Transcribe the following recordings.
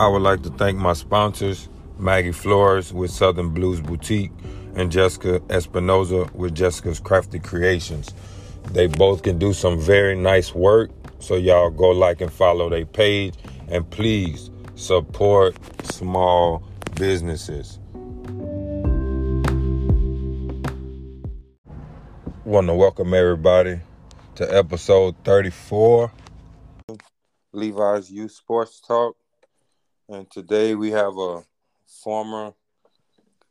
I would like to thank my sponsors, Maggie Flores with Southern Blues Boutique and Jessica Espinoza with Jessica's Crafty Creations. They both can do some very nice work, so y'all go like and follow their page and please support small businesses. Want to welcome everybody to episode 34 Levi's Youth Sports Talk. And today we have a former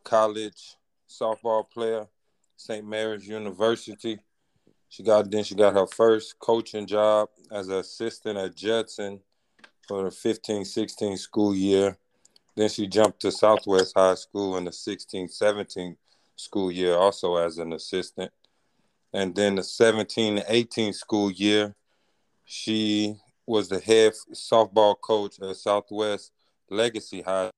college softball player, St. Mary's University. She got then she got her first coaching job as an assistant at Judson for the 15-16 school year. Then she jumped to Southwest High School in the 16-17 school year also as an assistant. And then the 17-18 school year, she was the head softball coach at Southwest Legacy High.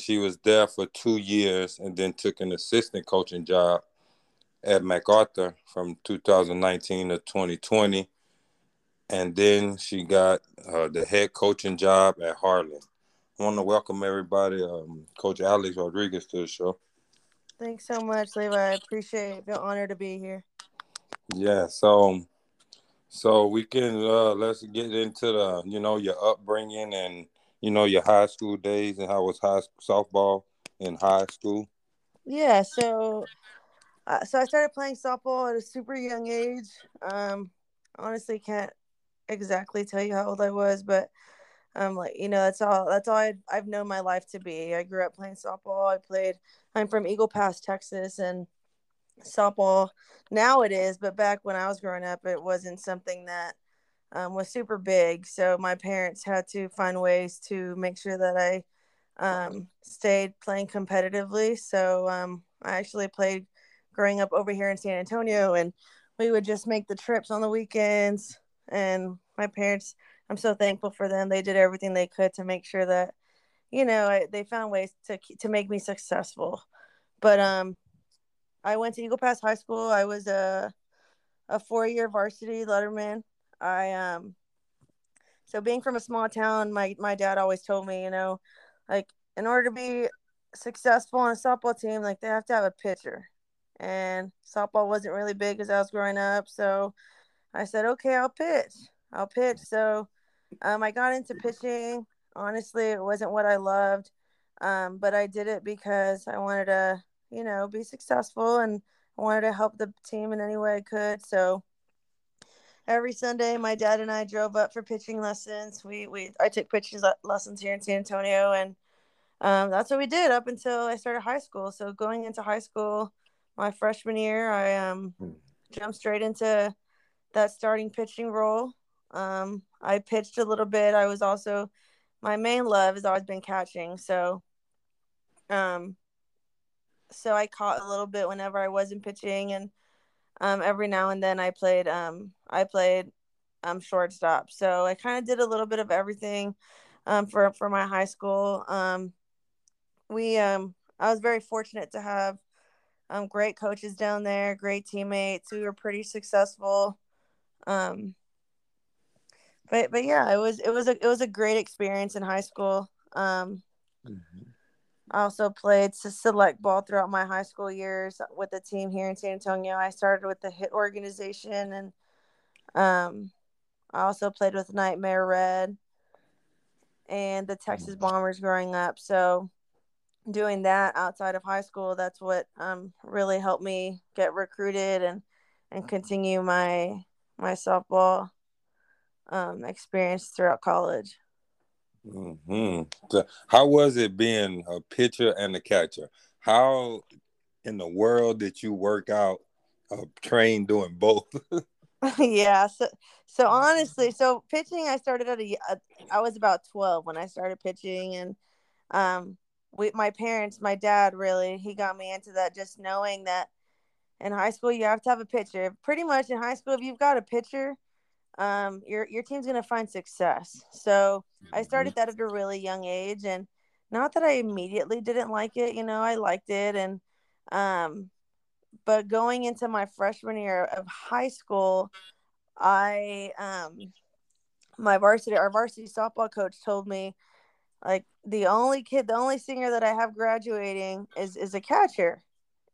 She was there for two years and then took an assistant coaching job at MacArthur from 2019 to 2020. And then she got uh, the head coaching job at Harlan. I want to welcome everybody, um, Coach Alex Rodriguez, to the show. Thanks so much, Levi. I appreciate the honor to be here. Yeah, so so we can uh let's get into the you know your upbringing and you know your high school days and how was high softball in high school. Yeah, so uh, so I started playing softball at a super young age. Um, honestly, can't exactly tell you how old I was, but um, like you know, that's all that's all i have known my life to be. I grew up playing softball. I played. I'm from Eagle Pass, Texas, and softball now it is, but back when I was growing up, it wasn't something that um, was super big. So my parents had to find ways to make sure that I um, stayed playing competitively. So um, I actually played growing up over here in San Antonio, and we would just make the trips on the weekends. And my parents, I'm so thankful for them. They did everything they could to make sure that, you know, I, they found ways to to make me successful. But um, I went to Eagle Pass High School. I was a a four year varsity letterman. I um so being from a small town, my my dad always told me, you know, like in order to be successful on a softball team, like they have to have a pitcher. And softball wasn't really big as I was growing up, so I said, okay, I'll pitch. I'll pitch. So um, I got into pitching. Honestly, it wasn't what I loved, um, but I did it because I wanted to you know, be successful and I wanted to help the team in any way I could. So every Sunday, my dad and I drove up for pitching lessons. We, we, I took pitching lessons here in San Antonio and um, that's what we did up until I started high school. So going into high school, my freshman year, I um, jumped straight into that starting pitching role. Um, I pitched a little bit. I was also my main love has always been catching. So um, so I caught a little bit whenever I wasn't pitching, and um, every now and then I played. Um, I played um, shortstop, so I kind of did a little bit of everything um, for for my high school. Um, we um, I was very fortunate to have um, great coaches down there, great teammates. We were pretty successful. Um, but but yeah, it was it was a it was a great experience in high school. Um, mm-hmm. I also played select ball throughout my high school years with the team here in San Antonio. I started with the HIT organization, and um, I also played with Nightmare Red and the Texas Bombers growing up. So, doing that outside of high school, that's what um, really helped me get recruited and and continue my my softball um, experience throughout college. Hmm. So how was it being a pitcher and a catcher? How in the world did you work out a train doing both? yeah. So, so honestly, so pitching, I started at a, I was about twelve when I started pitching, and um, we, my parents, my dad, really, he got me into that. Just knowing that in high school you have to have a pitcher. Pretty much in high school, if you've got a pitcher, um, your your team's gonna find success. So I started that at a really young age, and not that I immediately didn't like it. You know, I liked it, and um, but going into my freshman year of high school, I um, my varsity our varsity softball coach told me like the only kid, the only singer that I have graduating is is a catcher.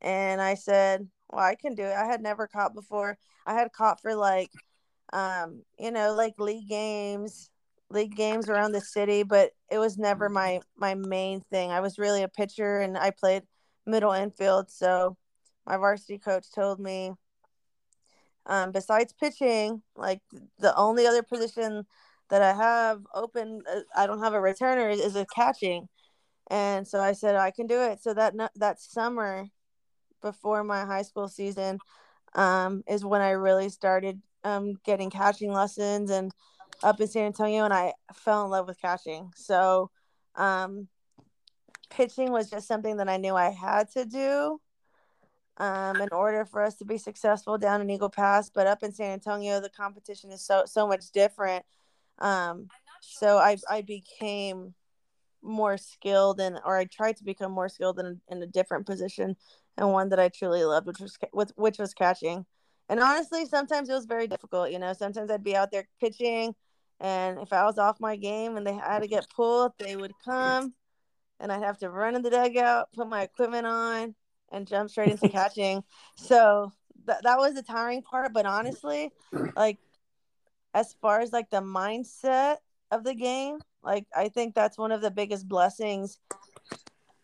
And I said, well, I can do it. I had never caught before. I had caught for like, um, you know, like league games, league games around the city, but it was never my my main thing. I was really a pitcher, and I played middle infield. So my varsity coach told me, um, besides pitching, like the only other position that I have open, uh, I don't have a returner is, is a catching. And so I said I can do it. So that that summer, before my high school season, um, is when I really started um, getting catching lessons and up in San Antonio, and I fell in love with catching. So, um, pitching was just something that I knew I had to do um, in order for us to be successful down in Eagle Pass. But up in San Antonio, the competition is so so much different. Um, so I I became more skilled and or I tried to become more skilled in, in a different position and one that I truly loved, which was with which was catching. And honestly, sometimes it was very difficult. You know, sometimes I'd be out there pitching, and if I was off my game and they had to get pulled, they would come, and I'd have to run in the dugout, put my equipment on, and jump straight into catching. So that that was the tiring part. But honestly, like as far as like the mindset of the game, like I think that's one of the biggest blessings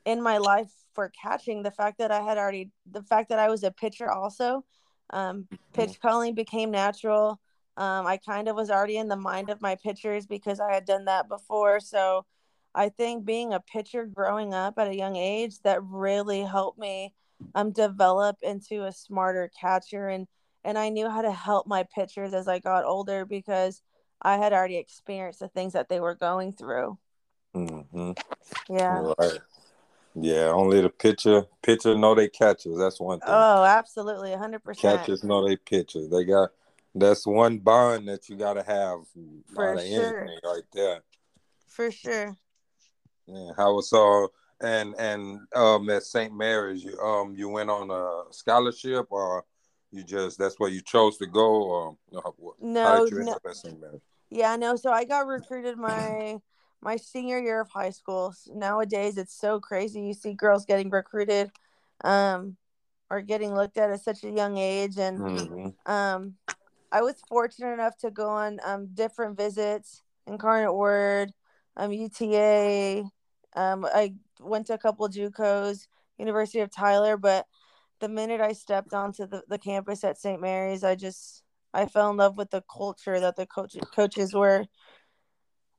in my life for catching. The fact that I had already, the fact that I was a pitcher also, um, pitch calling became natural. Um, I kind of was already in the mind of my pitchers because I had done that before. So I think being a pitcher growing up at a young age that really helped me um, develop into a smarter catcher and and I knew how to help my pitchers as I got older because I had already experienced the things that they were going through. Mm-hmm. Yeah. Right. Yeah, only the pitcher pitcher know they catchers. That's one thing. Oh, absolutely, hundred percent. Catchers know they pitchers. They got that's one bond that you got to have for sure, right there. For sure. Yeah, how was uh and and um at St. Mary's you um you went on a scholarship or you just that's where you chose to go or no no, no. Yeah, no. So I got recruited my my senior year of high school. Nowadays, it's so crazy. You see girls getting recruited, um, or getting looked at at such a young age, and mm-hmm. um, I was fortunate enough to go on um different visits. Incarnate Word, um, UTA. Um, I went to a couple of JUCOs, University of Tyler, but the minute I stepped onto the, the campus at St. Mary's, I just I fell in love with the culture that the coach, coaches were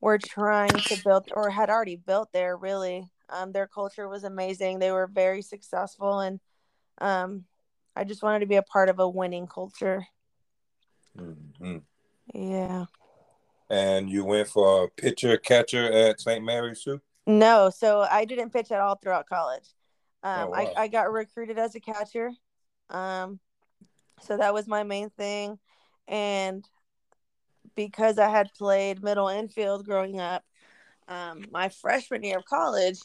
were trying to build or had already built there. Really, um, their culture was amazing. They were very successful, and um, I just wanted to be a part of a winning culture. Mm-hmm. Yeah. And you went for a pitcher catcher at St. Mary's too? No, so I didn't pitch at all throughout college. Um, oh, wow. I, I got recruited as a catcher. Um, so that was my main thing. And because I had played middle infield growing up, um, my freshman year of college,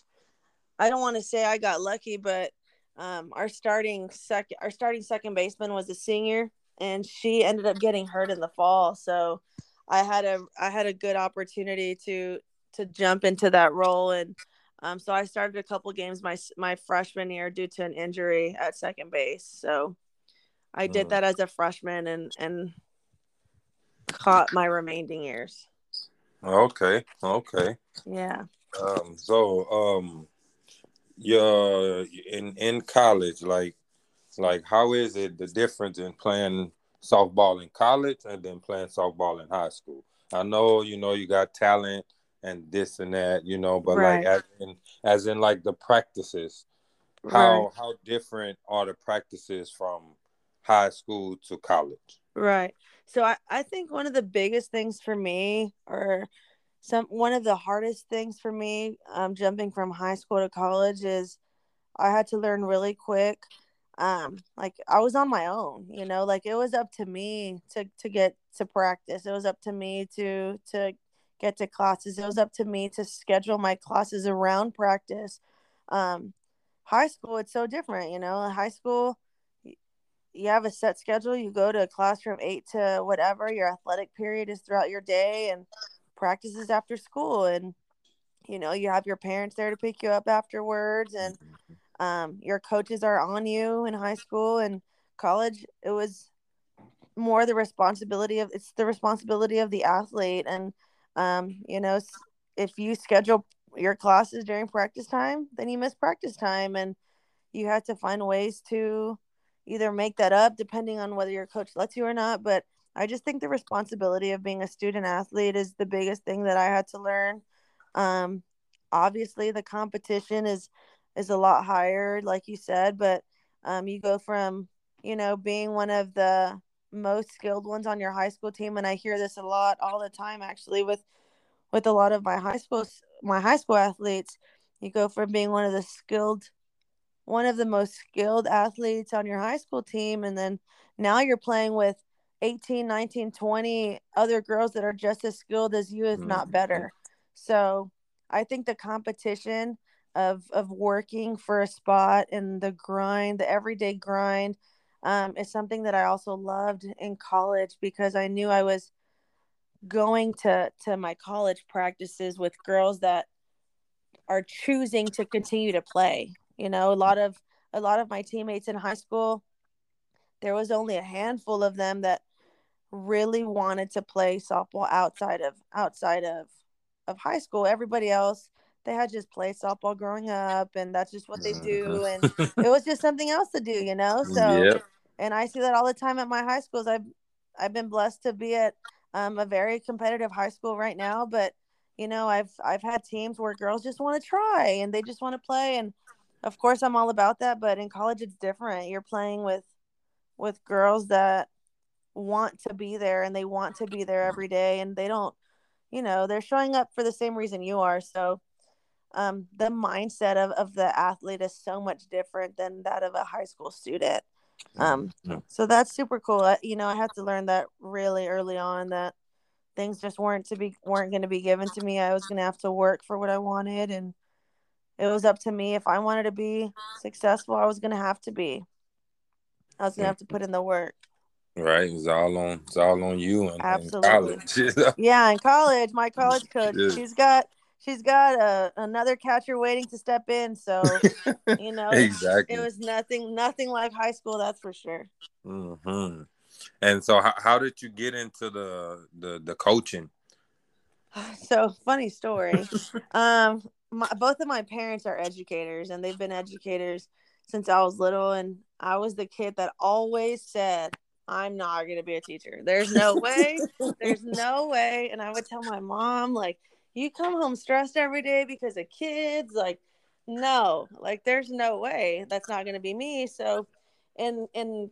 I don't want to say I got lucky, but um, our starting second our starting second baseman was a senior, and she ended up getting hurt in the fall. So I had a I had a good opportunity to to jump into that role and um, so I started a couple games my my freshman year due to an injury at second base. So I did mm. that as a freshman and and caught my remaining years. Okay. Okay. Yeah. Um. So um, you're in in college, like like how is it the difference in playing softball in college and then playing softball in high school? I know you know you got talent and this and that, you know, but right. like as in as in like the practices, how right. how different are the practices from high school to college? Right. So I, I think one of the biggest things for me or some one of the hardest things for me um jumping from high school to college is I had to learn really quick um like i was on my own you know like it was up to me to to get to practice it was up to me to to get to classes. It was up to me to schedule my classes around practice. Um, high school, it's so different, you know. high school, you have a set schedule. You go to a class from eight to whatever. Your athletic period is throughout your day, and practices after school. And you know you have your parents there to pick you up afterwards and um, your coaches are on you in high school and college it was more the responsibility of it's the responsibility of the athlete and um, you know if you schedule your classes during practice time then you miss practice time and you have to find ways to either make that up depending on whether your coach lets you or not but i just think the responsibility of being a student athlete is the biggest thing that i had to learn. Um, obviously the competition is is a lot higher like you said but um, you go from you know being one of the most skilled ones on your high school team and i hear this a lot all the time actually with with a lot of my high school my high school athletes you go from being one of the skilled one of the most skilled athletes on your high school team and then now you're playing with 18 19 20 other girls that are just as skilled as you if not Mhm. better so i think the competition of of working for a spot and the grind the everyday grind um, is something that i also loved in college because i knew i was going to to my college practices with girls that are choosing to continue to play. You know a lot of a lot of my teammates in high school there was only a handful of them that really wanted to play softball outside of outside of of high school. Everybody else they had just played softball growing up and that's just what they do and it was just something else to do you know so yep. and I see that all the time at my high schools. I've I've been blessed to be at um, a very competitive high school right now, but you know I've I've had teams where girls just want to try and they just want to play, and of course I'm all about that. But in college it's different. You're playing with with girls that want to be there and they want to be there every day, and they don't, you know, they're showing up for the same reason you are. So um, the mindset of, of the athlete is so much different than that of a high school student um Mhm. so that's super cool I, you know i had to learn that really early on that things just weren't to be weren't going to be given to me i was going to have to work for what i wanted and it was up to me if i wanted to be successful i was going to have to be i was going to have to put in the work Right. It's all on it's all on you and, Absolutely. and college. yeah in college my college coach Yeah. she's got she's got a, another catcher waiting to step in so you know it- exactly. it was nothing nothing like high school that's for sure. Hmm And so, how, how did you get into the the the coaching? so funny story. Um my, both of my parents are educators and they've been educators since i was little and i was the kid that always said i'm not going to be a teacher. There's no way there's no way. And i would tell my mom like you come home stressed every day because of kids like no like there's no way that's not going to be me so in in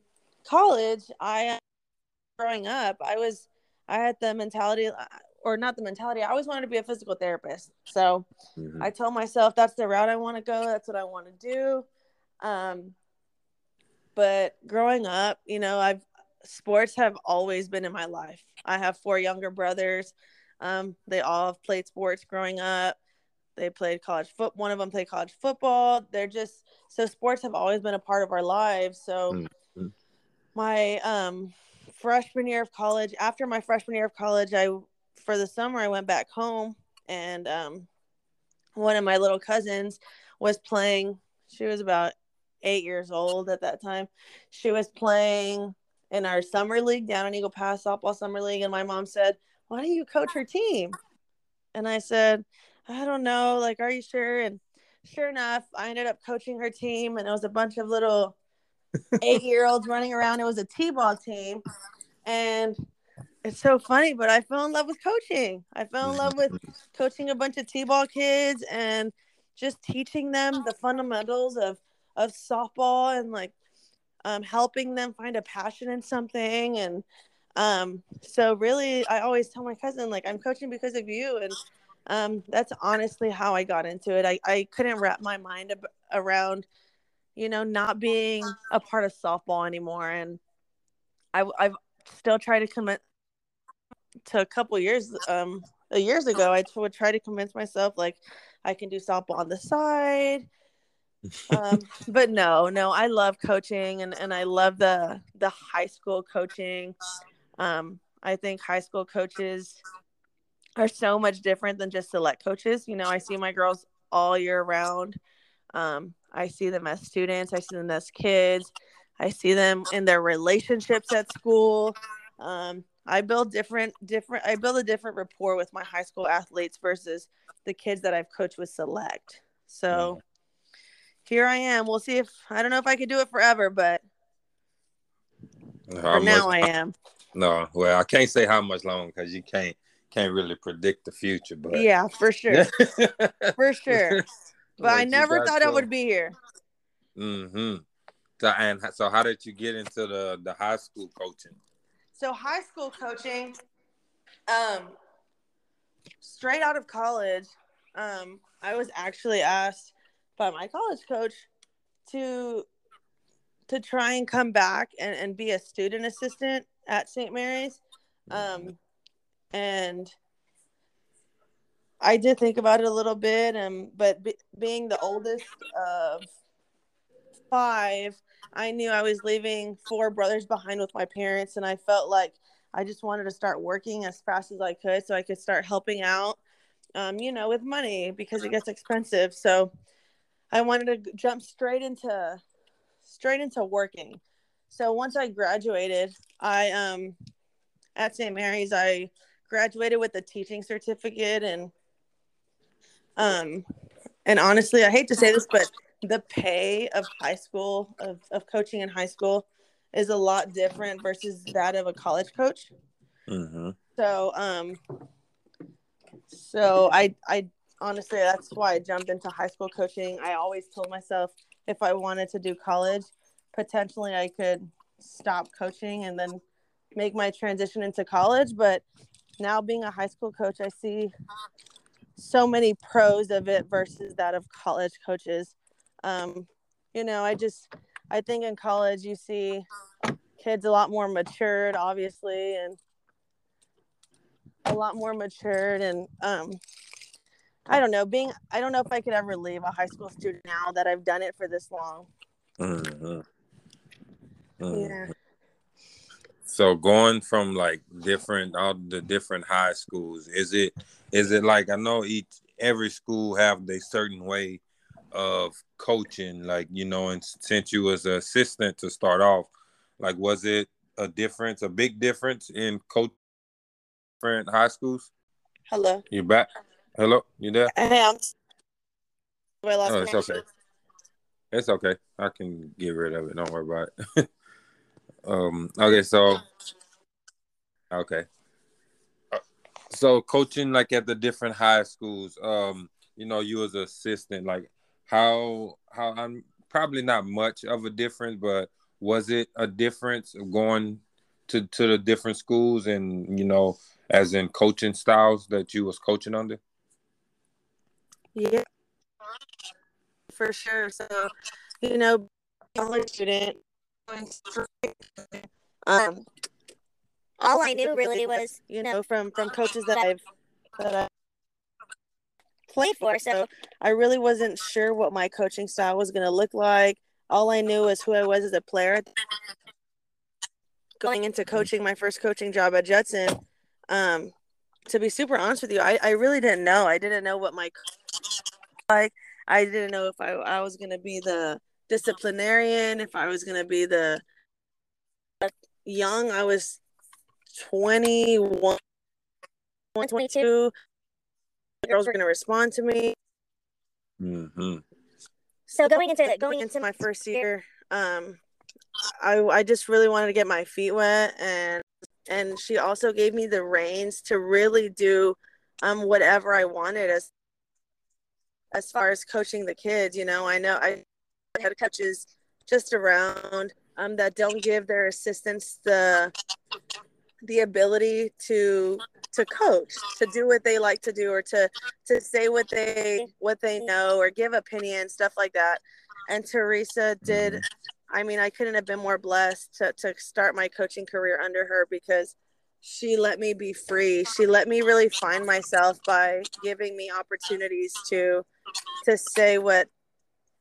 college i growing up i was i had the mentality or not the mentality i always wanted to be a physical therapist so Mhm. I told myself that's the route I want to go. That's what I want to do. Um, but growing up, you know, I've sports have always been in my life. I have four younger brothers. Um, they all have played sports growing up. They played college foot. One of them played college football. They're just so sports have always been a part of our lives. So Mhm. my um freshman year of college, after my freshman year of college, I for the summer I went back home and um one of my little cousins was playing she was about eight years old at that time she was playing in our summer league down in eagle pass softball summer league and my mom said why don't you coach her team? And i said i don't know like are you sure? And sure enough i ended up coaching her team and it was a bunch of little eight year olds running around. It was a t-ball team. And it's so funny but i fell in love with coaching. I fell in love with coaching a bunch of t-ball kids and just teaching them the fundamentals of of softball and like um, helping them find a passion in something and um, so really i always tell my cousin like i'm coaching because of you and um, that's honestly how i got into it. I, I couldn't wrap my mind ab- around you know not being a part of softball anymore and I, i've still tried to commit to a couple years um years ago i would try to convince myself like i can do softball on the side. Um, but no no i love coaching and, and i love the the high school coaching um, i think high school coaches are so much different than just select coaches. You know, I see my girls all year round. Um, I see them as students, I see them as kids, I see them in their relationships at school. Um, I build different different I build a different rapport with my high school athletes versus the kids that I've coached with select. So here I am. We'll see if I don't know if I could do it forever, but for now I am. No, well, I can't say how much longer because you can't can't really predict the future. But yeah, for sure, for sure. But I never thought to... I would be here. Mm-hmm. So, and so, how did you get into the the high school coaching? So, high school coaching, um, straight out of college, um, I was actually asked by my college coach to to try and come back and, and be a student assistant at St. Mary's. Um, and I did think about it a little bit, um, but be, being the oldest of five, I knew I was leaving four brothers behind with my parents, and I felt like I just wanted to start working as fast as I could so I could start helping out, um, you know, with money because it gets expensive. So I wanted to jump straight into straight into working. So once I graduated, I um at St. Mary's I graduated with a teaching certificate and um and honestly, I hate to say this, but the pay of high school of, of coaching in high school is a lot different versus that of a college coach. Mm-hmm. So um so I I honestly that's why I jumped into high school coaching. I always told myself if I wanted to do college, potentially I could stop coaching and then make my transition into college. But now being a high school coach, I see so many pros of it versus that of college coaches. Um, you know, I just I think in college you see kids a lot more matured, obviously, and a lot more matured and um I don't know, being I don't know if I could ever leave a high school student now that I've done it for this long. Mm-hmm. Mm-hmm. Yeah. So going from like different all the different high schools, is it is it like I know each every school have a certain way of coaching, like you know, and since you was an assistant to start off, like was it a difference, a big difference in coach different high schools? Hello. You back? Hello, you there? Hey, I'm. oh, it's okay. It's okay. I can get rid of it. Don't worry about it. um. Okay. So. Okay. So coaching like at the different high schools, um, you know, you as an assistant, like how how I'm probably not much of a difference, but was it a difference going to to the different schools and you know, as in coaching styles that you was coaching under? Yeah, for sure. So, you know, college student, um, all I knew really was, you know, from from coaches that I've that I played for. So I really wasn't sure what my coaching style was going to look like. All I knew was who I was as a player. Going into coaching, my first coaching job at Judson, um, to be super honest with you, I, I really didn't know. I didn't know what my like I didn't know if I, I was gonna be the disciplinarian, if I was gonna be the young. I was 21, 22. The girls were gonna respond to me. Mm-hmm. So going into going into my first year, um, I I just really wanted to get my feet wet, and and she also gave me the reins to really do um whatever I wanted as as far as coaching the kids. You know, I know I had coaches just around um, that don't give their assistants the the ability to to coach to do what they like to do or to to say what they what they know or give opinions stuff like that and teresa did mm-hmm. i mean i couldn't have been more blessed to, to start my coaching career under her because she let me be free she let me really find myself by giving me opportunities to to say what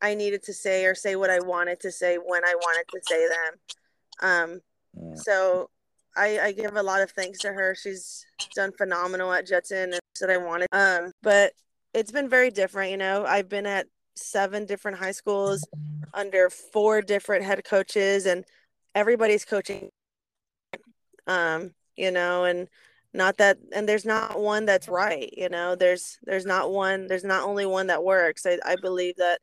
I needed to say or say what I wanted to say when I wanted to say them. Um, yeah. So I, I give a lot of thanks to her. She's done phenomenal at Judson. that I wanted. Um, but it's been very different. You know, I've been at seven different high schools under four different head coaches, and everybody's coaching. Um, you know, and not that and there's not one that's right you know there's there's not one there's not only one that works i, I believe that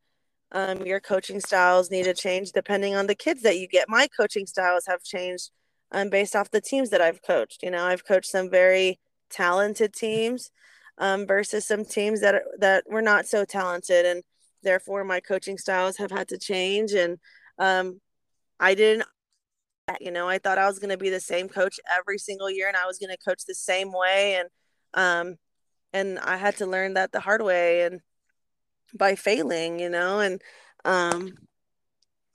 um, your coaching styles need to change depending on the kids that you get my coaching styles have changed um, based off the teams that i've coached you know i've coached some very talented teams um, versus some teams that are, that were not so talented and therefore my coaching styles have had to change and um, i didn't you know, I thought I was going to be the same coach every single year and I was going to coach the same way. And, um, and I had to learn that the hard way and by failing, you know, and, um,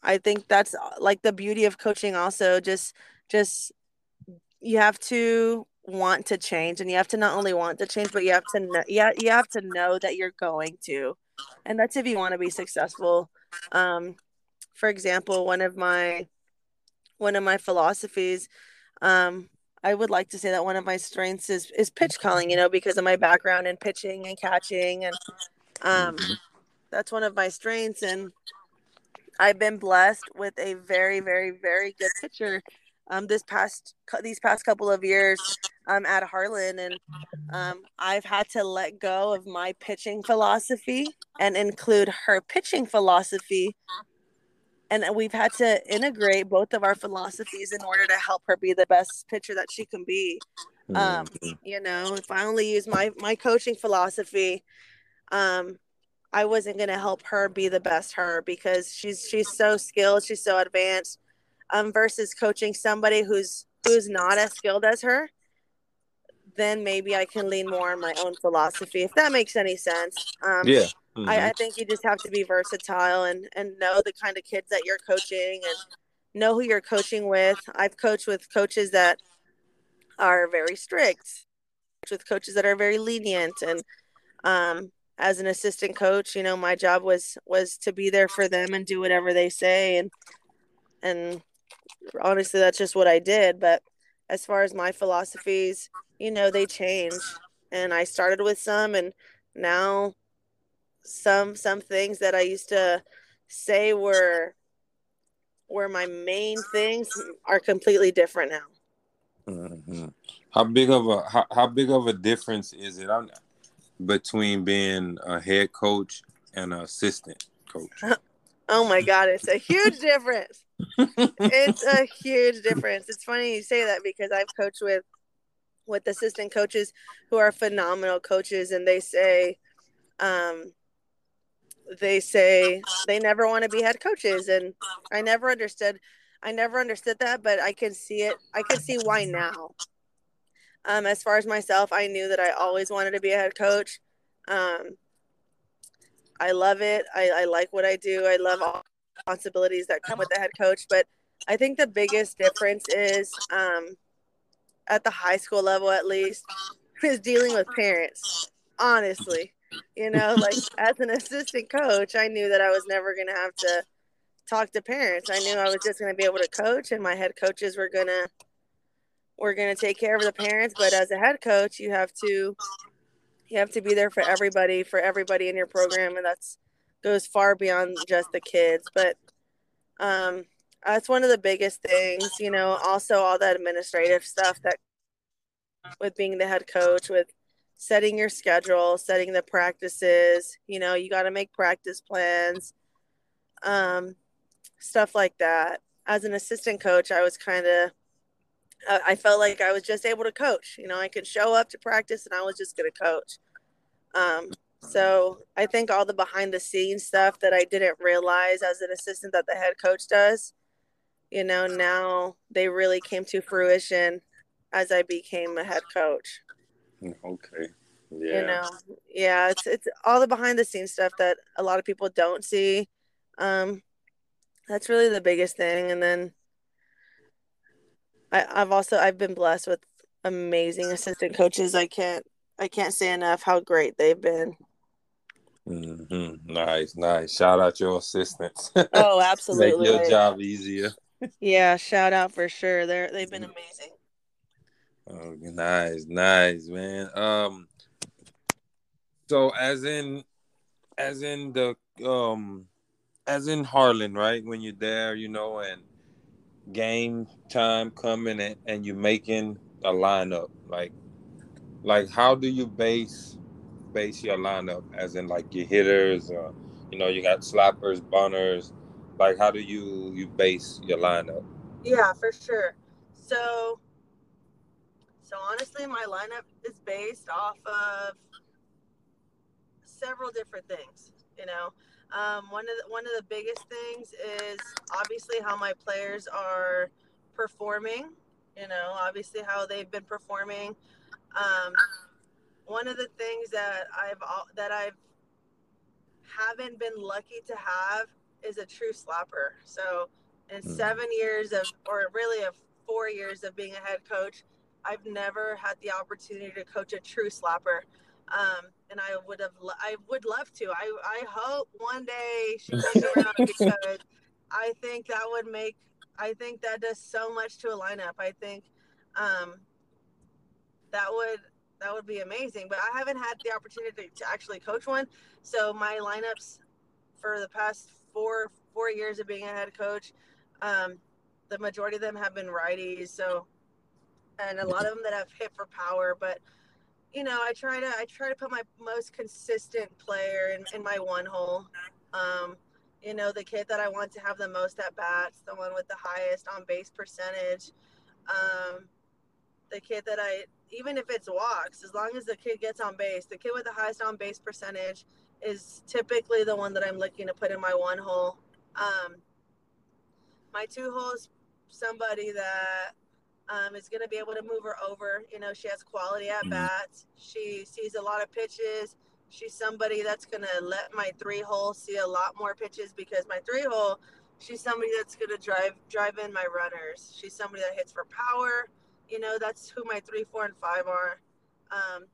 I think that's uh, like the beauty of coaching also just, just, you have to want to change and you have to not only want to change, but you have to, know, yeah, you have to know that you're going to, and that's if you want to be successful. Um, for example, one of my, one of my philosophies. Um, I would like to say that one of my strengths is is pitch calling, you know, because of my background in pitching and catching, and um, mm-hmm. that's one of my strengths. And I've been blessed with a very, very, very good pitcher um, this past these past couple of years um, at Harlan, and um, I've had to let go of my pitching philosophy and include her pitching philosophy and we've had to integrate both of our philosophies in order to help her be the best pitcher that she can be um mm-hmm. you know if i only use my my coaching philosophy um i wasn't going to help her be the best her because she's she's so skilled she's so advanced um versus coaching somebody who's who's not as skilled as her then maybe i can lean more on my own philosophy if that makes any sense um yeah Mm-hmm. I, I think you just have to be versatile and and know the kind of kids that you're coaching and know who you're coaching with. I've coached with coaches that are very strict, with coaches that are very lenient, and um, as an assistant coach, you know, my job was was to be there for them and do whatever they say, and and honestly, that's just what I did. But as far as my philosophies, you know, they change, and I started with some, and now some some things that I used to say were were my main things are completely different now. Mm-hmm. How big of a how, how big of a difference is it on, between being a head coach and an assistant coach? oh my god, it's a huge difference. it's a huge difference. It's funny you say that because I've coached with with assistant coaches who are phenomenal coaches and they say um they say they never want to be head coaches and i never understood i never understood that but i can see it i can see why now um, as far as myself i knew that i always wanted to be a head coach. Um, i love it. I, I like what i do. I love all responsibilities that come with the head coach but i think the biggest difference is um, at the high school level at least is dealing with parents honestly. You know, like as an assistant coach, I knew that I was never going to have to talk to parents. I knew I was just going to be able to coach, and my head coaches were going to were going to take care of the parents. But as a head coach, you have to you have to be there for everybody, for everybody in your program, and that's goes far beyond just the kids. But um, that's one of the biggest things. You know, also all the administrative stuff that with being the head coach with setting your schedule, setting the practices, you know, you got to make practice plans, um, stuff like that. As an assistant coach, I was kind of, I felt like I was just able to coach. You know, I could show up to practice and I was just going to coach. Um, so I think all the behind the scenes stuff that I didn't realize as an assistant that the head coach does, you know, now they really came to fruition as I became a head coach. Okay. Yeah. You know, yeah, it's it's all the behind the scenes stuff that a lot of people don't see. Um, that's really the biggest thing. And then I, I've also I've been blessed with amazing assistant coaches. I can't I can't say enough how great they've been. Mm-hmm. Nice, nice. Shout out your assistants. Oh, absolutely. Make your job easier. yeah, shout out for sure. They're they've been amazing. Oh, nice, nice, man. Um, So as in, as in the um, as in Harlan, right? When you're there, you know, and game time coming and, and you making a lineup, like, like how do you base base your lineup? As in, like your hitters, or you know, you got slappers, bunners Like, how do you you base your lineup? Yeah, for sure. So, so honestly, my lineup is based off of several different things. You know, um, one of the, one of the biggest things is obviously how my players are performing. You know, obviously how they've been performing. Um, one of the things that I've that I've haven't been lucky to have is a true slapper. So in mm. seven years of, or really of four years of being a head coach, I've never had the opportunity to coach a true slapper. Um, and I would have, I would love to. I, I hope one day she comes around because I think that would make, I think that does so much to a lineup. I think um, that would, that would be amazing. But I haven't had the opportunity to actually coach one. So my lineups for the past four, four years of being a head coach, um, the majority of them have been righties. So, and a lot of them that have hit for power, but you know, I try to I try to put my most consistent player in, in my one hole. Um, you know, the kid that I want to have the most at bats, the one with the highest on base percentage. Um, the kid that I even if it's walks, as long as the kid gets on base, the kid with the highest on base percentage is typically the one that I'm looking to put in my one hole. Um, my two holes, somebody that um, is going to be able to move her over. You know, she has quality at mm-hmm. bats. She sees a lot of pitches. She's somebody that's going to let my three hole see a lot more pitches because my three hole, she's somebody that's going to drive drive in my runners. She's somebody that hits for power. You know, that's who my three, four, and five are. Um,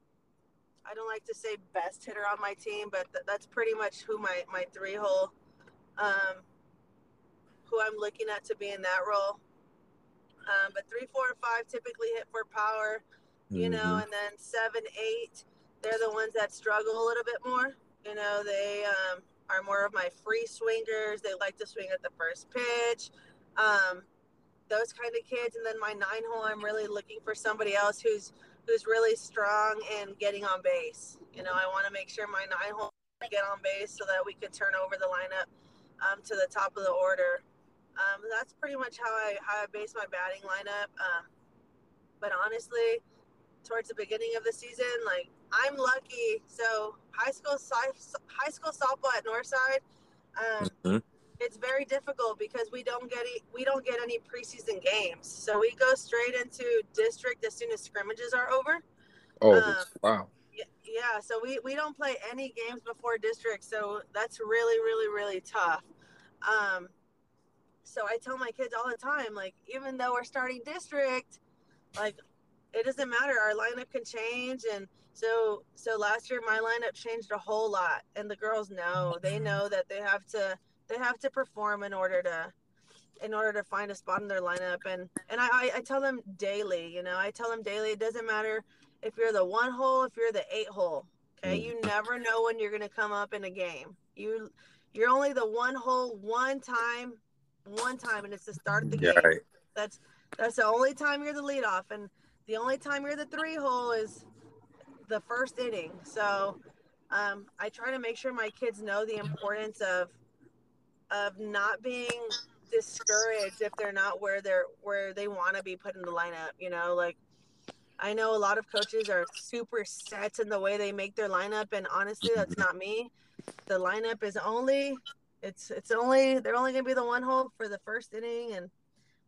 I don't like to say best hitter on my team, but th- that's pretty much who my my three hole, um, who I'm looking at to be in that role. Um, but three, four, and five typically hit for power, you mm-hmm. know, and then seven, eight, they're the ones that struggle a little bit more. You know, they um, are more of my free swingers. They like to swing at the first pitch. Um, those kind of kids. And then my nine hole, I'm really looking for somebody else who's who's really strong in getting on base. You know, I want to make sure my nine hole get on base so that we could turn over the lineup um, to the top of the order. Um, that's pretty much how I how I base my batting lineup. Um, but honestly, towards the beginning of the season, like I'm lucky. So high school high school softball at Northside, um, mm-hmm. it's very difficult because we don't get any, we don't get any preseason games. So we go straight into district as soon as scrimmages are over. Oh um, wow! Yeah, so we, we don't play any games before district, so that's really really really tough. Um, so I tell my kids all the time, like, even though we're starting district, like, it doesn't matter. Our lineup can change. And so, so last year my lineup changed a whole lot. And the girls know, they know that they have to, they have to perform in order to, in order to find a spot in their lineup. And, and I, I tell them daily, you know, I tell them daily, it doesn't matter if you're the one hole, if you're the eight hole. Okay. You mm. never know when you're going to come up in a game. You, you're only the one hole one time one time, and it's the start of the game. Right. That's that's the only time you're the leadoff, and the only time you're the three hole is the first inning. So um, I try to make sure my kids know the importance of of not being discouraged if they're not where they're where they want to be put in the lineup. You know, like I know a lot of coaches are super set in the way they make their lineup, and honestly, that's not me. The lineup is only it's it's only they're only going to be the one hole for the first inning, and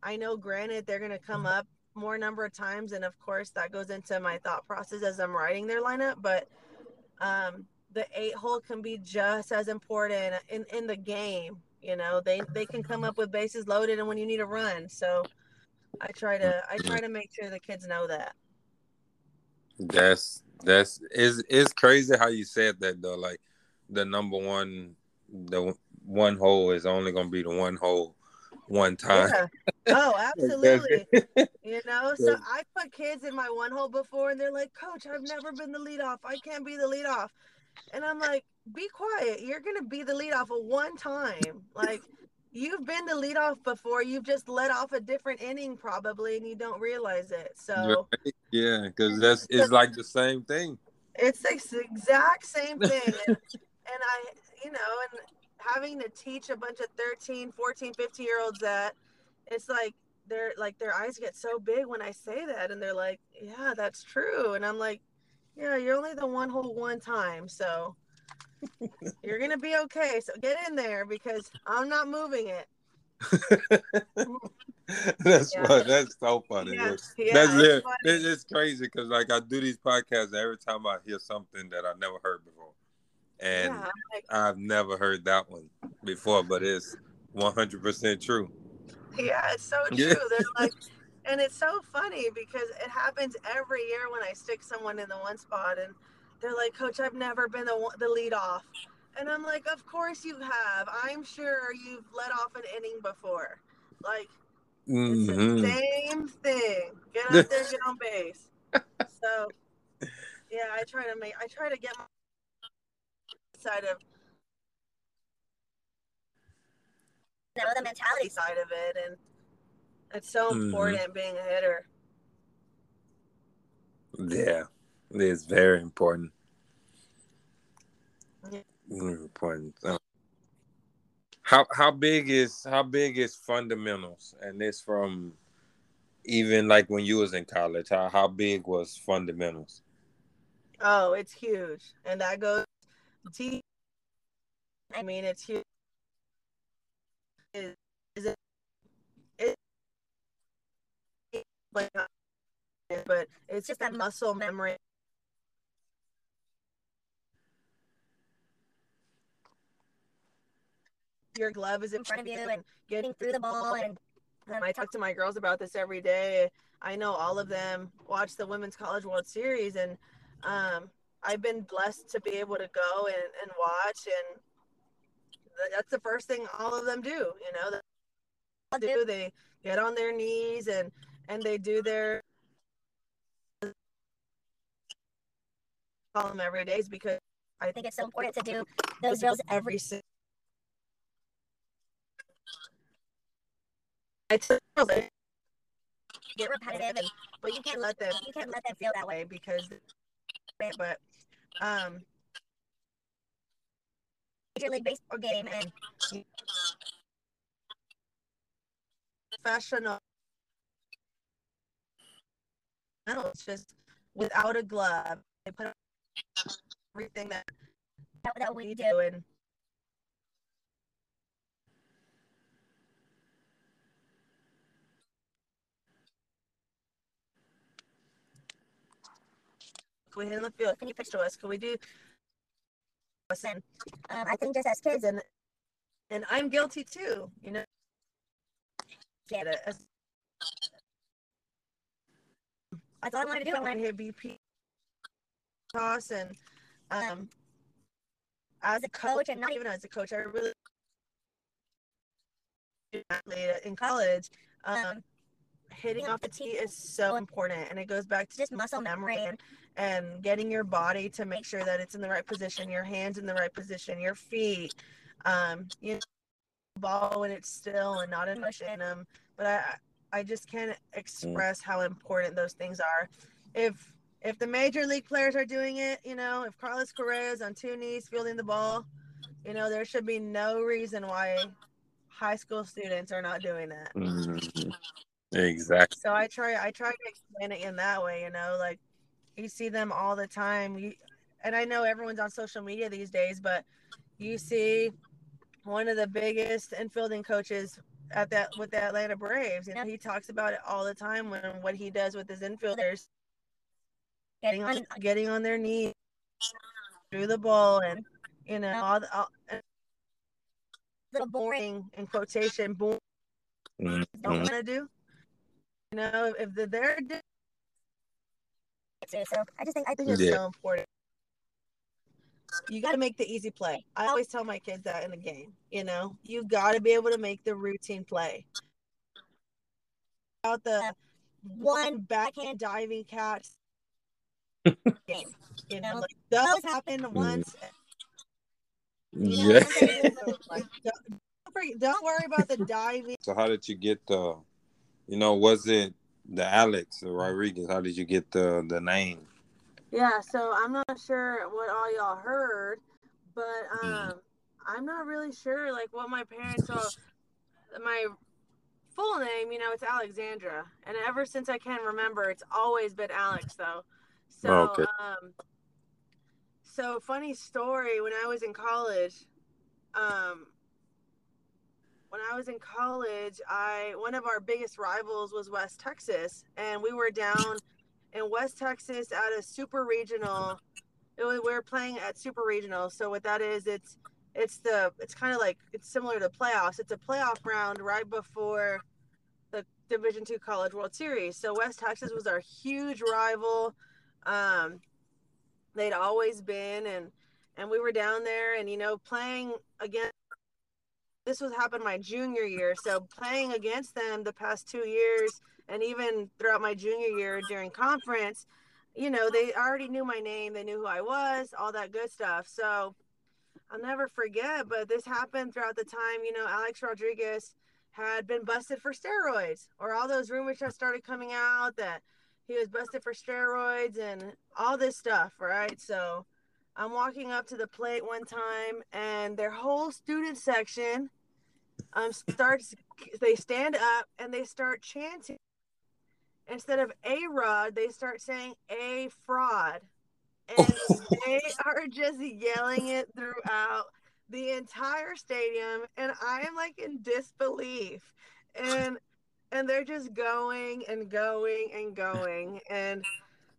I know, granted, they're going to come up more number of times, and of course, that goes into my thought process as I'm writing their lineup. But um, the eight hole can be just as important in in the game. You know, they they can come up with bases loaded, and when you need a run, so I try to I try to make sure the kids know that. That's that's is is crazy how you said that though. Like the number one the one hole is only going to be the one hole one time. Yeah. Oh, absolutely. you know, so I put kids in my one hole before and they're like, Coach, I've never been the lead off. I can't be the lead off. And I'm like, be quiet. You're gonna be the lead off of one time. Like you've been the lead off before. You've just let off a different inning probably, and you don't realize it. So Right. Yeah, because that's it's like the same thing. it's the exact same thing. and, and I, you know, and having to teach a bunch of 13, 14, 15 year olds that it's like they're like their eyes get so big when I say that, and they're like, yeah, that's true. And I'm like, yeah, you're only the one hole one time, so you're gonna be okay. So get in there because I'm not moving it. that's Yeah. fun. That's so funny. Yeah, Yeah. that's funny. It's, it's crazy because like I do these podcasts every time I hear something that I never heard before, and yeah, like, I've never heard that one before, but it's one hundred percent true. yeah, it's so true. Yeah. They're like, and it's so funny because it happens every year when I stick someone in the one spot, and they're like, Coach, I've never been the the lead off, and I'm like, Of course you have. I'm sure you've let off an inning before. Like it's Mhm. the same thing. Get out there, get on base. So, yeah, I try to make. I try to get my side of. Know, the mentality side of it, and it's so Mhm. important being a hitter. Yeah, it's very important. Yeah. Very important. Uh, How how big is how big is fundamentals? And this from even like when you was in college. How how big was fundamentals? Oh, it's huge, and that goes. T. I mean, it's huge. Is is it? It. Like, but it's just that muscle memory. Your glove is in front of you, and getting through the ball. And I talk to my girls about this every day. I know all of them watch the Women's College World Series, and um, I've been blessed to be able to go and, and watch and th- that's the first thing all of them do you know? They do they get on their knees and and they do their call them every day is because I think it's so important to do those drills every si- I tell they get repetitive and but you can't let them you can't let them feel that way because but um major league baseball game and professional. It's just without a glove they put everything that that, that we do and can we hit in the field can you pitch to us can we do and um, I think just as kids and and I'm guilty too, you know. Get it. I thought I wanted to do. I wanted to hit BP toss and um as a coach and not even as a coach, I really in college. Um, hitting off the tee is so important, and it goes back to just muscle memory and and getting your body to make sure that it's in the right position, your hands in the right position, your feet, um, you know, ball when it's still and not in motion. Um, but I I just can't express how important those things are. If if the major league players are doing it, you know, if Carlos Correa is on two knees fielding the ball, you know, there should be no reason why high school students are not doing that. Mhm. Exactly. So I try I try to explain it in that way, you know, like you see them all the time. You, and I know everyone's on social media these days, but you see one of the biggest infielding coaches at that with the Atlanta Braves. You know, he talks about it all the time when what he does with his infielders, getting on getting on their knees through the ball, and you know all the all, little boring in quotation boring don't Mhm. want to do. You know, if they're there, do- so I just think I think it's Yeah. so important. You got to make the easy play. I always tell my kids that in the game. You know, you got to be able to make the routine play. About the one backhand diving catch game. You know, like those happen mm. once. You know, Yeah. like, don't, don't- don't worry about the diving. So how did you get the, you know, was it the Alex or Rodriguez? How did you get the the name? Yeah, so I'm not sure what all y'all heard, but Mhm. um, I'm not really sure like what my parents saw. My full name, you know, it's Alexandra, and ever since I can remember, it's always been Alex though. So, Okay. um, so funny story. When I was in college, um, when I was in college, I one of our biggest rivals was West Texas, and we were down in West Texas at a super regional. It was, we were playing at super regional. So what that is, it's it's the it's kind of like it's similar to playoffs. It's a playoff round right before the Division Two College World Series. So West Texas was our huge rival. Um, they'd always been, and and we were down there, and you know playing against. This was happened my junior year, so playing against them the past two years, and even throughout my junior year during conference, you know they already knew my name, they knew who I was, all that good stuff. So I'll never forget, but this happened throughout the time, you know, Alex Rodriguez had been busted for steroids, or all those rumors that started coming out that he was busted for steroids and all this stuff, right? So I'm walking up to the plate one time, and their whole student section um starts. They stand up and they start chanting. Instead of A Rod, they start saying A Fraud, and they are just yelling it throughout the entire stadium, and I am like in disbelief, and and they're just going and going and going, and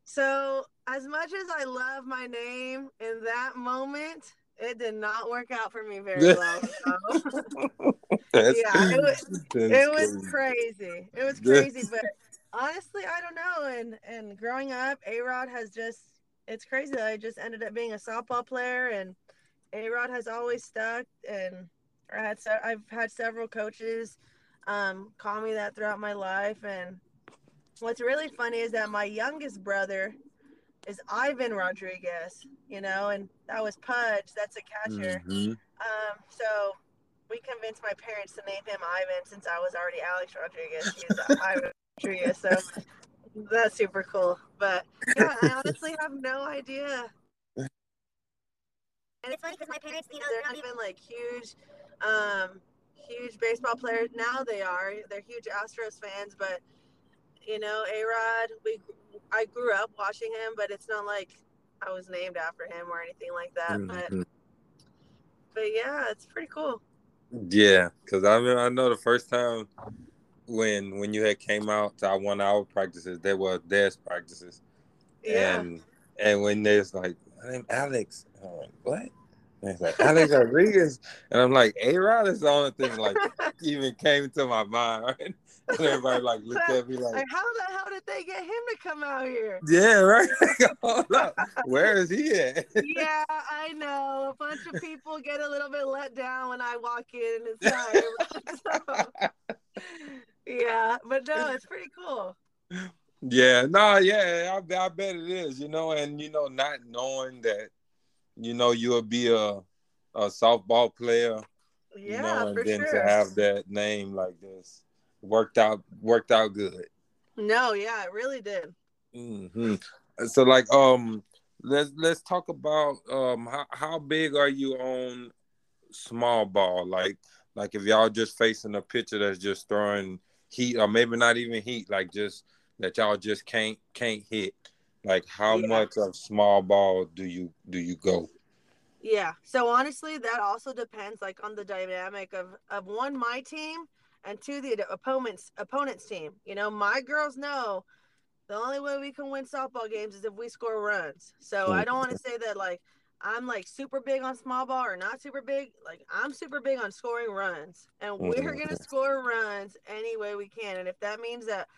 so as much as I love my name in that moment, it did not work out for me very well. So, Yeah, it was- it was crazy. It was crazy, but honestly, I don't know. And and growing up, A Rod has just it's crazy I just ended up being a softball player, and A Rod has always stuck. And I had se- I've had several coaches um, call me that throughout my life. And what's really funny is that my youngest brother is Ivan Rodriguez, you know, and that was Pudge. That's a catcher. Mhm. Um, so we convinced my parents to name him Ivan since I was already Alex Rodriguez. He was Ivan Rodriguez, so that's super cool. But yeah, I honestly have no idea. And it's funny because my parents, you know, they're not even like huge, um, huge baseball players. Now they are. They're huge Astros fans, but you know, A Rod, we, I grew up watching him, but it's not like I was named after him or anything like that. But Mhm. but yeah, it's pretty cool. Yeah, because I mean, I know the first time when when you had came out to our one hour practices, they were desk practices, Yeah. and and when there's like, my name Alex, and I'm like, what? And it's like Alex Rodriguez, and I'm like, A Rod is the only thing like even came to my mind, right? And everybody like looked at me like, Like, how the hell did they get him to come out here? yeah, right. Hold up, where is he at? yeah, I know. A bunch of people get a little bit let down when I walk in and it's not. so, yeah, but no, it's pretty cool. Yeah, no, yeah, I, I bet it is, you know, and you know, not knowing that, you know, you'll be a a softball player, you Yeah, know, and for then sure. to have that name like this worked out worked out good. No, yeah, it really did. hmm So, like, um, let's let's talk about um how how big are you on small ball? Like, like if y'all just facing a pitcher that's just throwing heat, or maybe not even heat, like just that y'all just can't can't hit. Like, how Yeah. much of small ball do you do you go? Yeah. So honestly, that also depends like on the dynamic of of one my team and to the opponent's opponent's team. You know, my girls know the only way we can win softball games is if we score runs. So I don't want to say that like I'm like super big on small ball or not super big. Like I'm super big on scoring runs, and we're Mhm. gonna score runs any way we can. And if that means that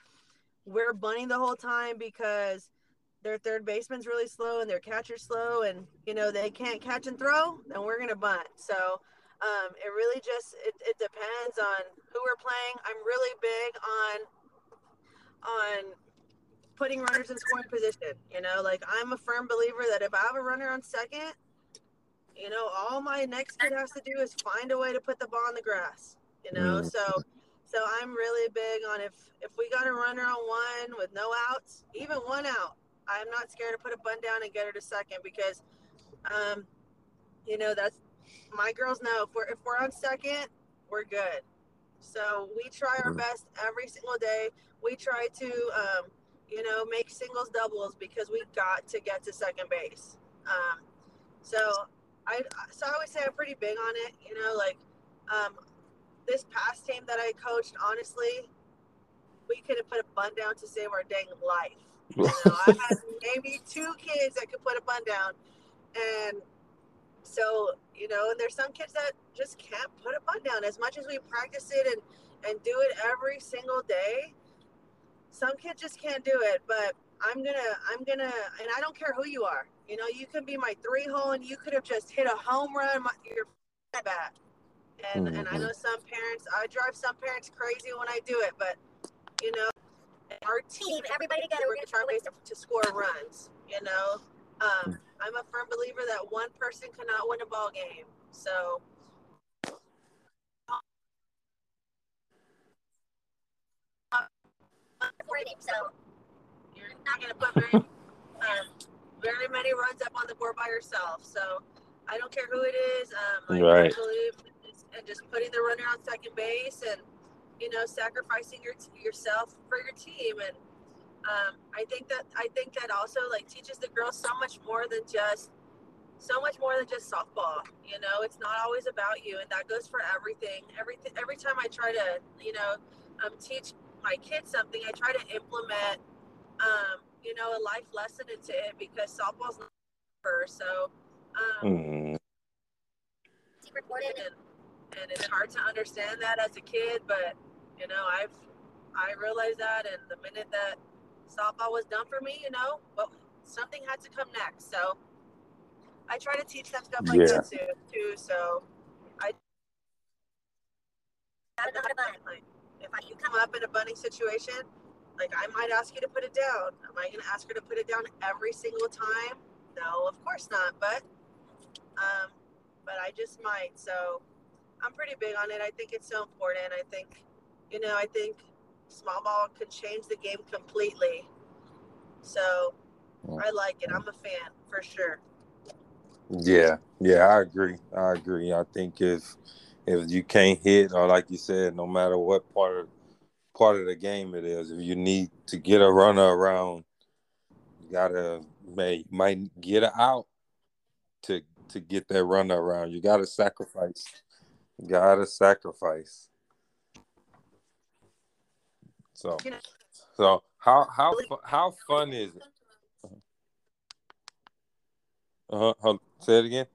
we're bunting the whole time because their third baseman's really slow and their catcher's slow and you know they can't catch and throw then we're gonna bunt so um, it really just it, it depends on who we're playing i'm really big on on putting runners in scoring position. You know, like I'm a firm believer that if I have a runner on second, you know, all my next kid has to do is find a way to put the ball in the grass. You know, mm. so so I'm really big on if if we got a runner on one with no outs, even one out, I'm not scared to put a bunt down and get her to second because, um, you know, that's my girls know if we're if we're on second, we're good. So we try our mm. best every single day. We try to, um, you know, make singles doubles because we got to get to second base. Um, so I so I would say I'm pretty big on it. You know, like um, this past team that I coached, honestly, we could have put a bunt down to save our dang life. You know, I had maybe two kids that could put a bunt down, and so you know, and there's some kids that just can't put a bunt down. As much as we practice it and and do it every single day, some kids just can't do it. But I'm gonna, I'm gonna, and I don't care who you are. You know, you can be my three hole, and you could have just hit a home run. My, your bat. And mm-hmm. and I mm-hmm. know some parents, I drive some parents crazy when I do it, but you know, our team, everybody together, we're gonna try ways to, to score runs. You know, um. I'm a firm believer that one person cannot win a ball game. So. So you're not going to put very, um, very many runs up on the board by yourself. So I don't care who it is. Um, right. Believe and just putting the runner on second base and you know sacrificing your yourself for your team and um, I think that I think that also like teaches the girls so much more than just so much more than just softball. You know, it's not always about you, and that goes for everything. Everything. Every time I try to, you know, um, teach my kids something, I try to implement, um, you know, a life lesson into it because softball's not first. So, um, mm. and, and it's hard to understand that as a kid, but you know, I've I realized that, and the minute that softball was done for me, you know, but something had to come next. So I try to teach them stuff like yeah. that too. Too. So I like, if I, you come up in a bunting situation, like I might ask you to put it down. Am I going to ask her to put it down every single time? No, of course not. But um, but I just might. So I'm pretty big on it. I think it's so important. I think, you know, I think small ball could change the game completely. So I like it. I'm a fan for sure. Yeah, yeah, I agree. I agree. I think if if you can't hit, or like you said, no matter what part of part of the game it is, if you need to get a runner around, you gotta may might get it out to to get that runner around. You gotta sacrifice Gotta sacrifice. So, so how how how fun is it? Uh huh. Say it again.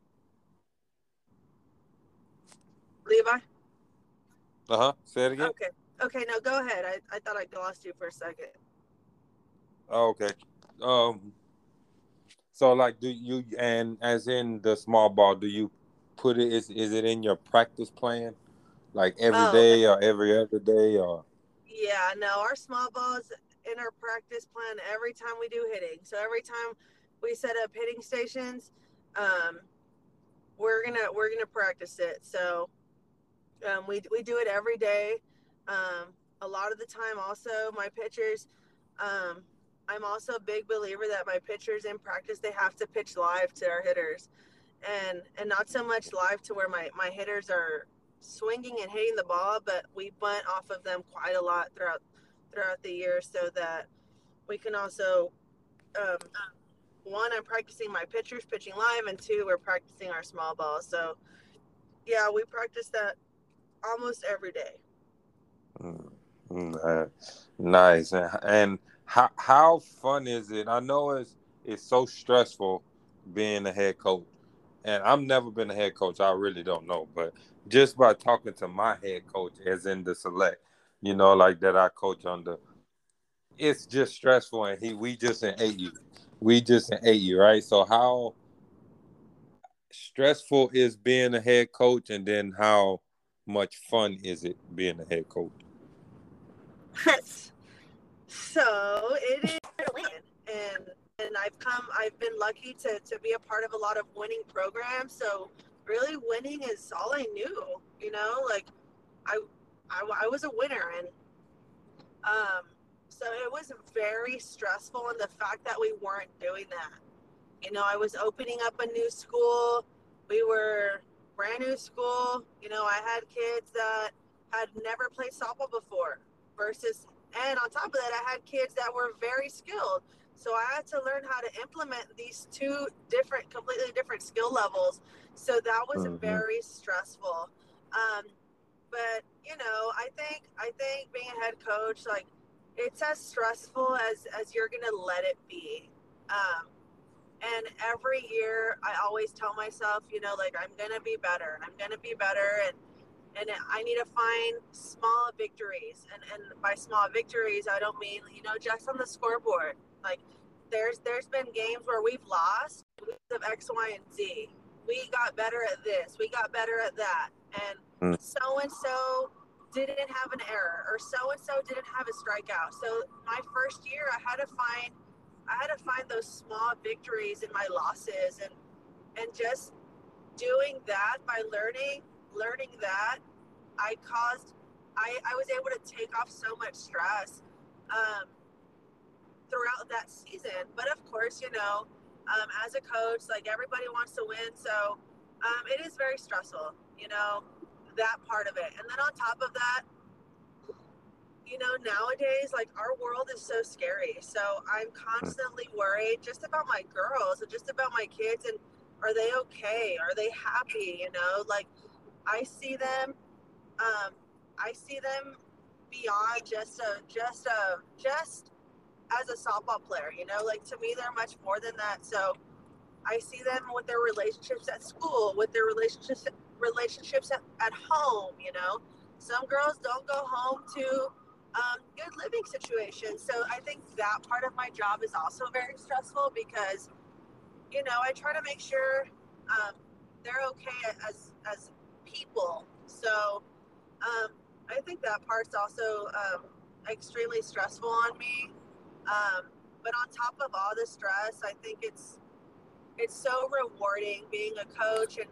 Levi. Uh huh. Say it again. Okay. Okay. Now go ahead. I, I thought I lost you for a second. Oh, okay. Um. So, like, do you and as in the small ball, do you put it? Is is it in your practice plan, like every oh, day or every other day or? Yeah, no, our small ball is in our practice plan every time we do hitting. So every time we set up hitting stations, um, we're gonna we're gonna practice it. So um, we we do it every day. Um, a lot of the time, also my pitchers. Um, I'm also a big believer that my pitchers in practice they have to pitch live to our hitters and and not so much live to where my my hitters are swinging and hitting the ball, but we bunt off of them quite a lot throughout throughout the year, so that we can also um, one I'm practicing my pitchers pitching live, and two we're practicing our small ball. So yeah, we practice that almost every day. Mm, nice, and how how fun is it? I know it's it's so stressful being a head coach and I've never been a head coach. I really don't know, but just by talking to my head coach, as in the select, you know, like that I coach under, it's just stressful. And he, we just in AU, we just in AU, right? So how stressful is being a head coach, and then how much fun is it being a head coach? so it is and and I've come, I've been lucky to, to be a part of a lot of winning programs. So really winning is all I knew, you know, like I, I, I was a winner and, um, so it was very stressful and the fact that we weren't doing that. You know, I was opening up a new school. We were brand new school. You know, I had kids that had never played softball before versus and on top of that I had kids that were very skilled. So I had to learn how to implement these two different completely different skill levels. So that was mm-hmm. very stressful. Um, but you know, I think I think being a head coach like it's as stressful as as you're gonna let it be. Um, and every year, I always tell myself, you know, like I'm gonna be better. I'm gonna be better, and and I need to find small victories. And and by small victories, I don't mean you know just on the scoreboard. Like there's there's been games where we've lost because of X, Y, and Z. We got better at this. We got better at that. And so and so didn't have an error, or so and so didn't have a strikeout. So my first year, I had to find I had to find those small victories in my losses and and just doing that by learning learning that I caused I, I was able to take off so much stress um, throughout that season. But of course, you know, um, as a coach, like everybody wants to win, so um, it is very stressful. You know, that part of it, and then on top of that, you know, nowadays, like our world is so scary. So I'm constantly worried just about my girls and just about my kids and are they okay? Are they happy? You know, like I see them, um, I see them beyond just a, just a, just as a softball player, you know, like to me, they're much more than that. So I see them with their relationships at school, with their relationships, relationships at, at home, you know, some girls don't go home to um, good living situation. So I think that part of my job is also very stressful because, you know, I try to make sure um, they're okay as as people. So um, I think that part's also um, extremely stressful on me. Um, but on top of all the stress, I think it's it's so rewarding being a coach, and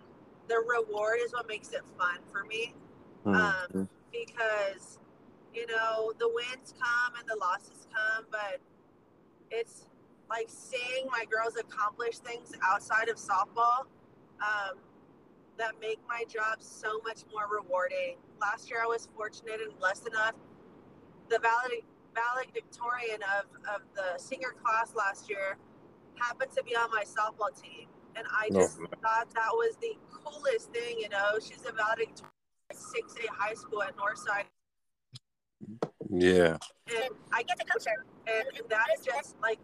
the reward is what makes it fun for me. Mm-hmm. because you know, the wins come and the losses come, but it's like seeing my girls accomplish things outside of softball um, that make my job so much more rewarding. Last year, I was fortunate and blessed enough. The valedictorian of, of the senior class last year happened to be on my softball team. And I oh, just thought that was the coolest thing, you know. She's a valedictorian at 6A high school at Northside yeah. And I get to coach her. And, and that is just like,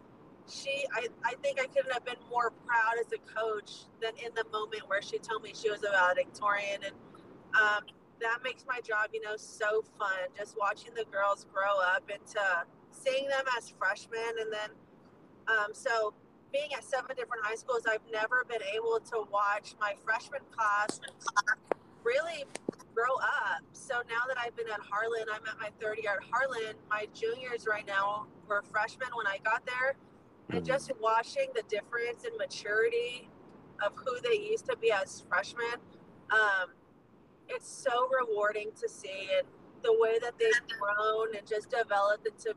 she, I, I think I couldn't have been more proud as a coach than in the moment where she told me she was a valedictorian. And um, that makes my job, you know, so fun. Just watching the girls grow up into seeing them as freshmen. And then, um, so being at seven different high schools, I've never been able to watch my freshman class really grow up. So now that I've been at Harlan, I'm at my third year at Harlan. My juniors right now were freshmen when I got there. And mm-hmm. just watching the difference in maturity of who they used to be as freshmen, um, it's so rewarding to see. And the way that they've grown and just developed into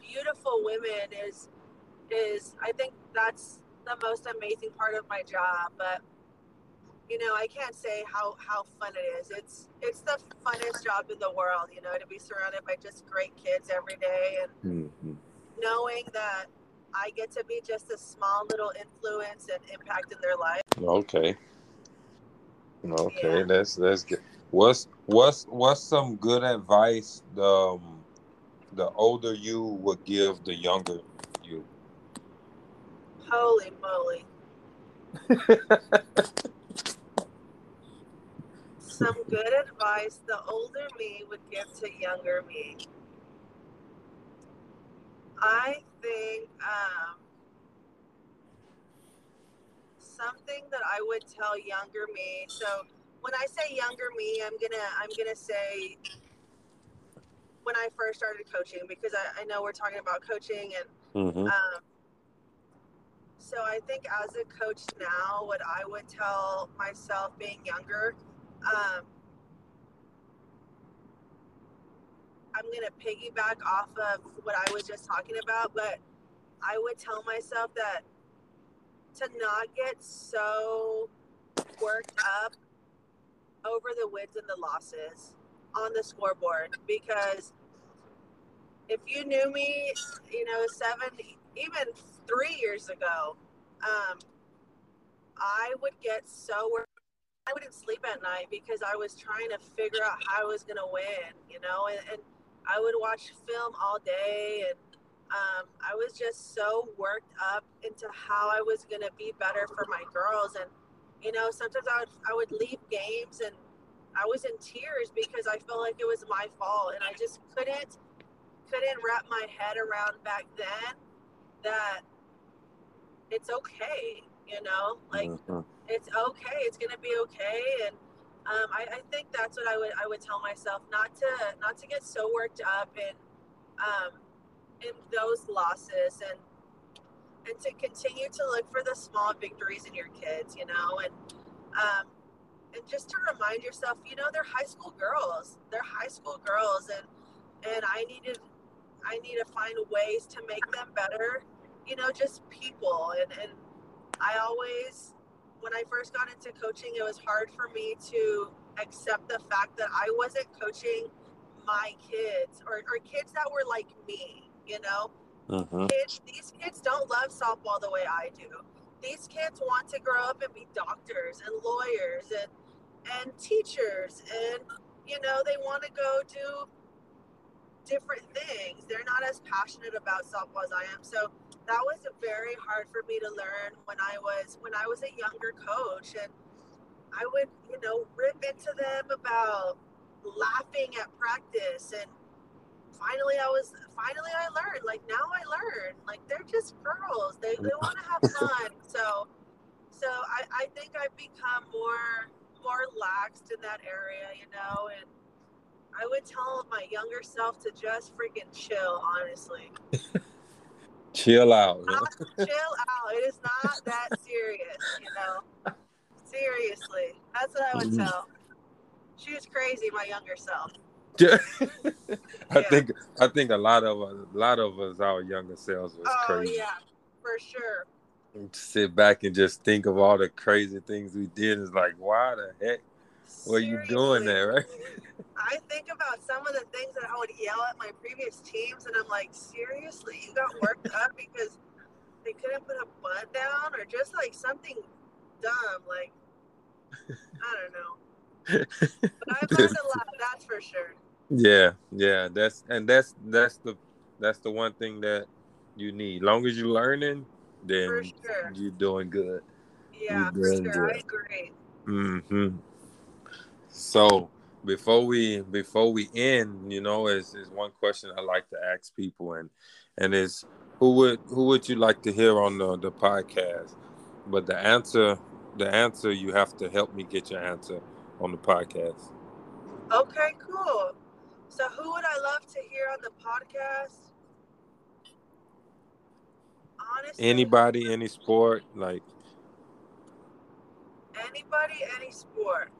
beautiful women is, is I think that's the most amazing part of my job. But you know, I can't say how how fun it is. It's it's the funnest job in the world, you know, to be surrounded by just great kids every day and mm-hmm. knowing that I get to be just a small little influence and impact in their life. Okay. Okay, yeah. that's that's good. What's what's what's some good advice the um, the older you would give the younger you? Holy moly. some good advice the older me would give to younger me? I think um, something that I would tell younger me. So when I say younger me, I'm gonna I'm gonna say when I first started coaching because I, I know we're talking about coaching and mm-hmm. um, so I think as a coach now, what I would tell myself being younger, um, I'm gonna piggyback off of what I was just talking about, but I would tell myself that to not get so worked up over the wins and the losses on the scoreboard because if you knew me, you know, seven, even three years ago, um, I would get so worked. I wouldn't sleep at night because I was trying to figure out how I was going to win, you know, and, and I would watch film all day and um, I was just so worked up into how I was going to be better for my girls. And, you know, sometimes I would, I would leave games and I was in tears because I felt like it was my fault. And I just couldn't, couldn't wrap my head around back then that it's okay, you know, like mm-hmm. it's okay. It's going to be okay. And, um, I, I, think that's what I would I would tell myself not to not to get so worked up and um, in those losses and and to continue to look for the small victories in your kids, you know, and um, and just to remind yourself, you know, they're high school girls. They're high school girls, and and I needed I need to find ways to make them better. You know, just people, and and I always when I first got into coaching, it was hard for me to accept the fact that I wasn't coaching my kids or, or kids that were like me you know? Mm-hmm. kids, these kids don't love softball the way i do. These kids want to grow up and be doctors and lawyers and and teachers and you know they want to go do different things. They're not as passionate about softball as i am. So that was very hard for me to learn when i was when i was a younger coach. And i would you know rip into them about laughing at practice and finally I was finally I learned. Like now I learned. Like they're just girls. They they want to have fun. So so I, I think I've become more more laxed in that area, you know, and I would tell my younger self to just freaking chill, honestly. chill out. chill out. It is not that serious, you know. Seriously. That's what I would mm-hmm. tell. She was crazy, my younger self. I think I think a lot of us, a lot of us, our younger selves was oh, crazy. yeah, for sure. Sit back and just think of all the crazy things we did. It's like, why the heck were you doing that, right? I think about some of the things that I would yell at my previous teams, and I'm like, seriously, you got worked up because they couldn't put a bunt down, or just like something dumb, like I don't know. but I've learned a lot, that's for sure. Yeah, yeah, that's and that's that's the that's the one thing that you need. Long as you're learning, then sure. you're doing good. Yeah, for sure. Good. I agree. Mm-hmm. So before we before we end, you know, is is one question I like to ask people, and and is who would who would you like to hear on the the podcast? But the answer the answer you have to help me get your answer on the podcast. Okay, cool. So, who would I love to hear on the podcast? Honestly, anybody, any sport, like anybody, any sport.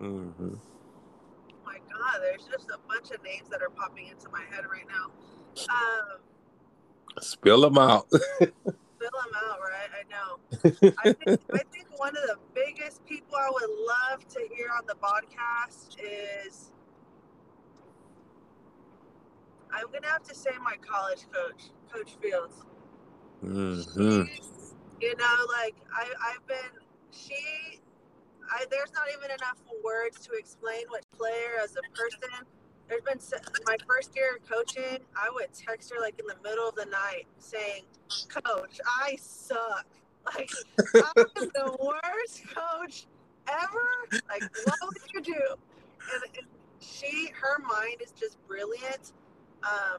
Mm-hmm. Oh my God, there's just a bunch of names that are popping into my head right now. Um, Spill them out. spill them out, right? I know. I think, I think one of the biggest people I would love to hear on the podcast is I'm gonna have to say my college coach, Coach Fields. Mm-hmm. you know, like I, I've been she. I, there's not even enough words to explain what player as a person. There's been my first year of coaching. I would text her like in the middle of the night saying, "Coach, I suck. Like I'm the worst coach ever. Like what would you do?" And, and she, her mind is just brilliant um,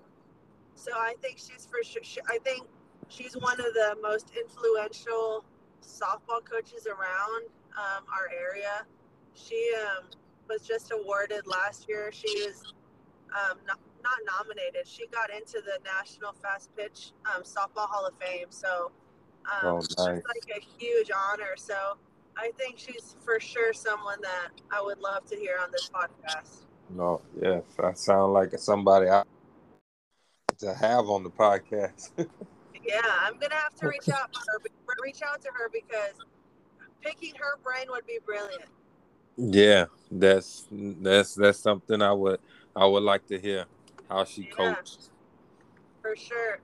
so I think she's for sure. I think she's one of the most influential softball coaches around um, our area. She um, was just awarded last year. She was um, not, not, nominated. She got into the National Fast Pitch um, Softball Hall of Fame. So Um, oh, nice. It's like a huge honor. So I think she's for sure someone that I would love to hear on this podcast. No, yes, I sound like somebody I to have on the podcast. yeah, I'm gonna have to reach out to her. Reach out to her because picking her brain would be brilliant. Yeah, that's that's that's something I would I would like to hear how she yeah, coached. For sure.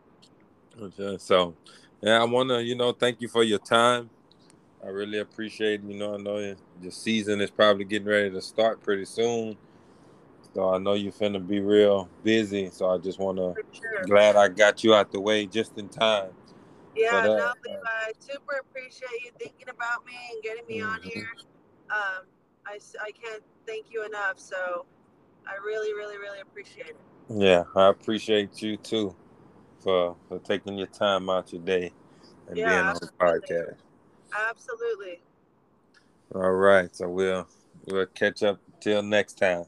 Okay, so yeah, I want to you know thank you for your time. I really appreciate you know I know the season is probably getting ready to start pretty soon. So I know you're finna be real busy. So I just want to sure. glad I got you out the way just in time. Yeah, no, Levi, I super appreciate you thinking about me and getting me mm-hmm. on here. Um, I, I can't thank you enough. So I really, really, really appreciate it. Yeah, I appreciate you too for for taking your time out your day and yeah, being on the podcast. Absolutely. All right, so we'll we'll catch up till next time.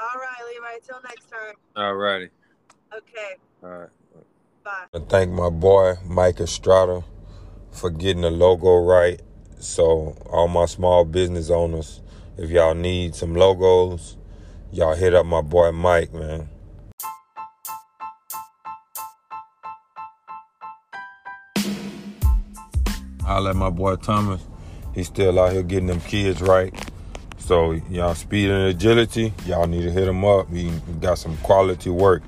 All right, Levi. Till next time. All righty. Okay. All right. Bye. I thank my boy Mike Estrada for getting the logo right. So all my small business owners, if y'all need some logos, y'all hit up my boy Mike, man. I'll let my boy Thomas. He's still out here getting them kids right. So y'all speed and agility, y'all need to hit him up. He got some quality work.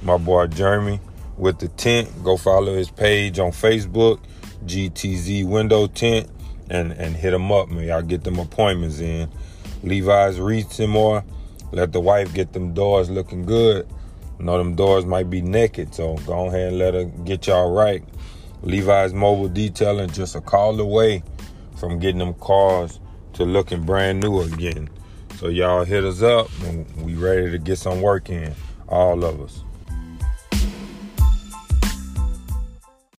My boy Jeremy with the tint, go follow his page on Facebook, GTZ Window Tint, and and hit him up, man. Y'all get them appointments in. Levi's reaching more. Let the wife get them doors looking good. Know them doors might be naked, so go ahead and let her get y'all right. Levi's Mobile Detailing just a call away from getting them cars to looking brand new again. So y'all hit us up and we ready to get some work in, all of us.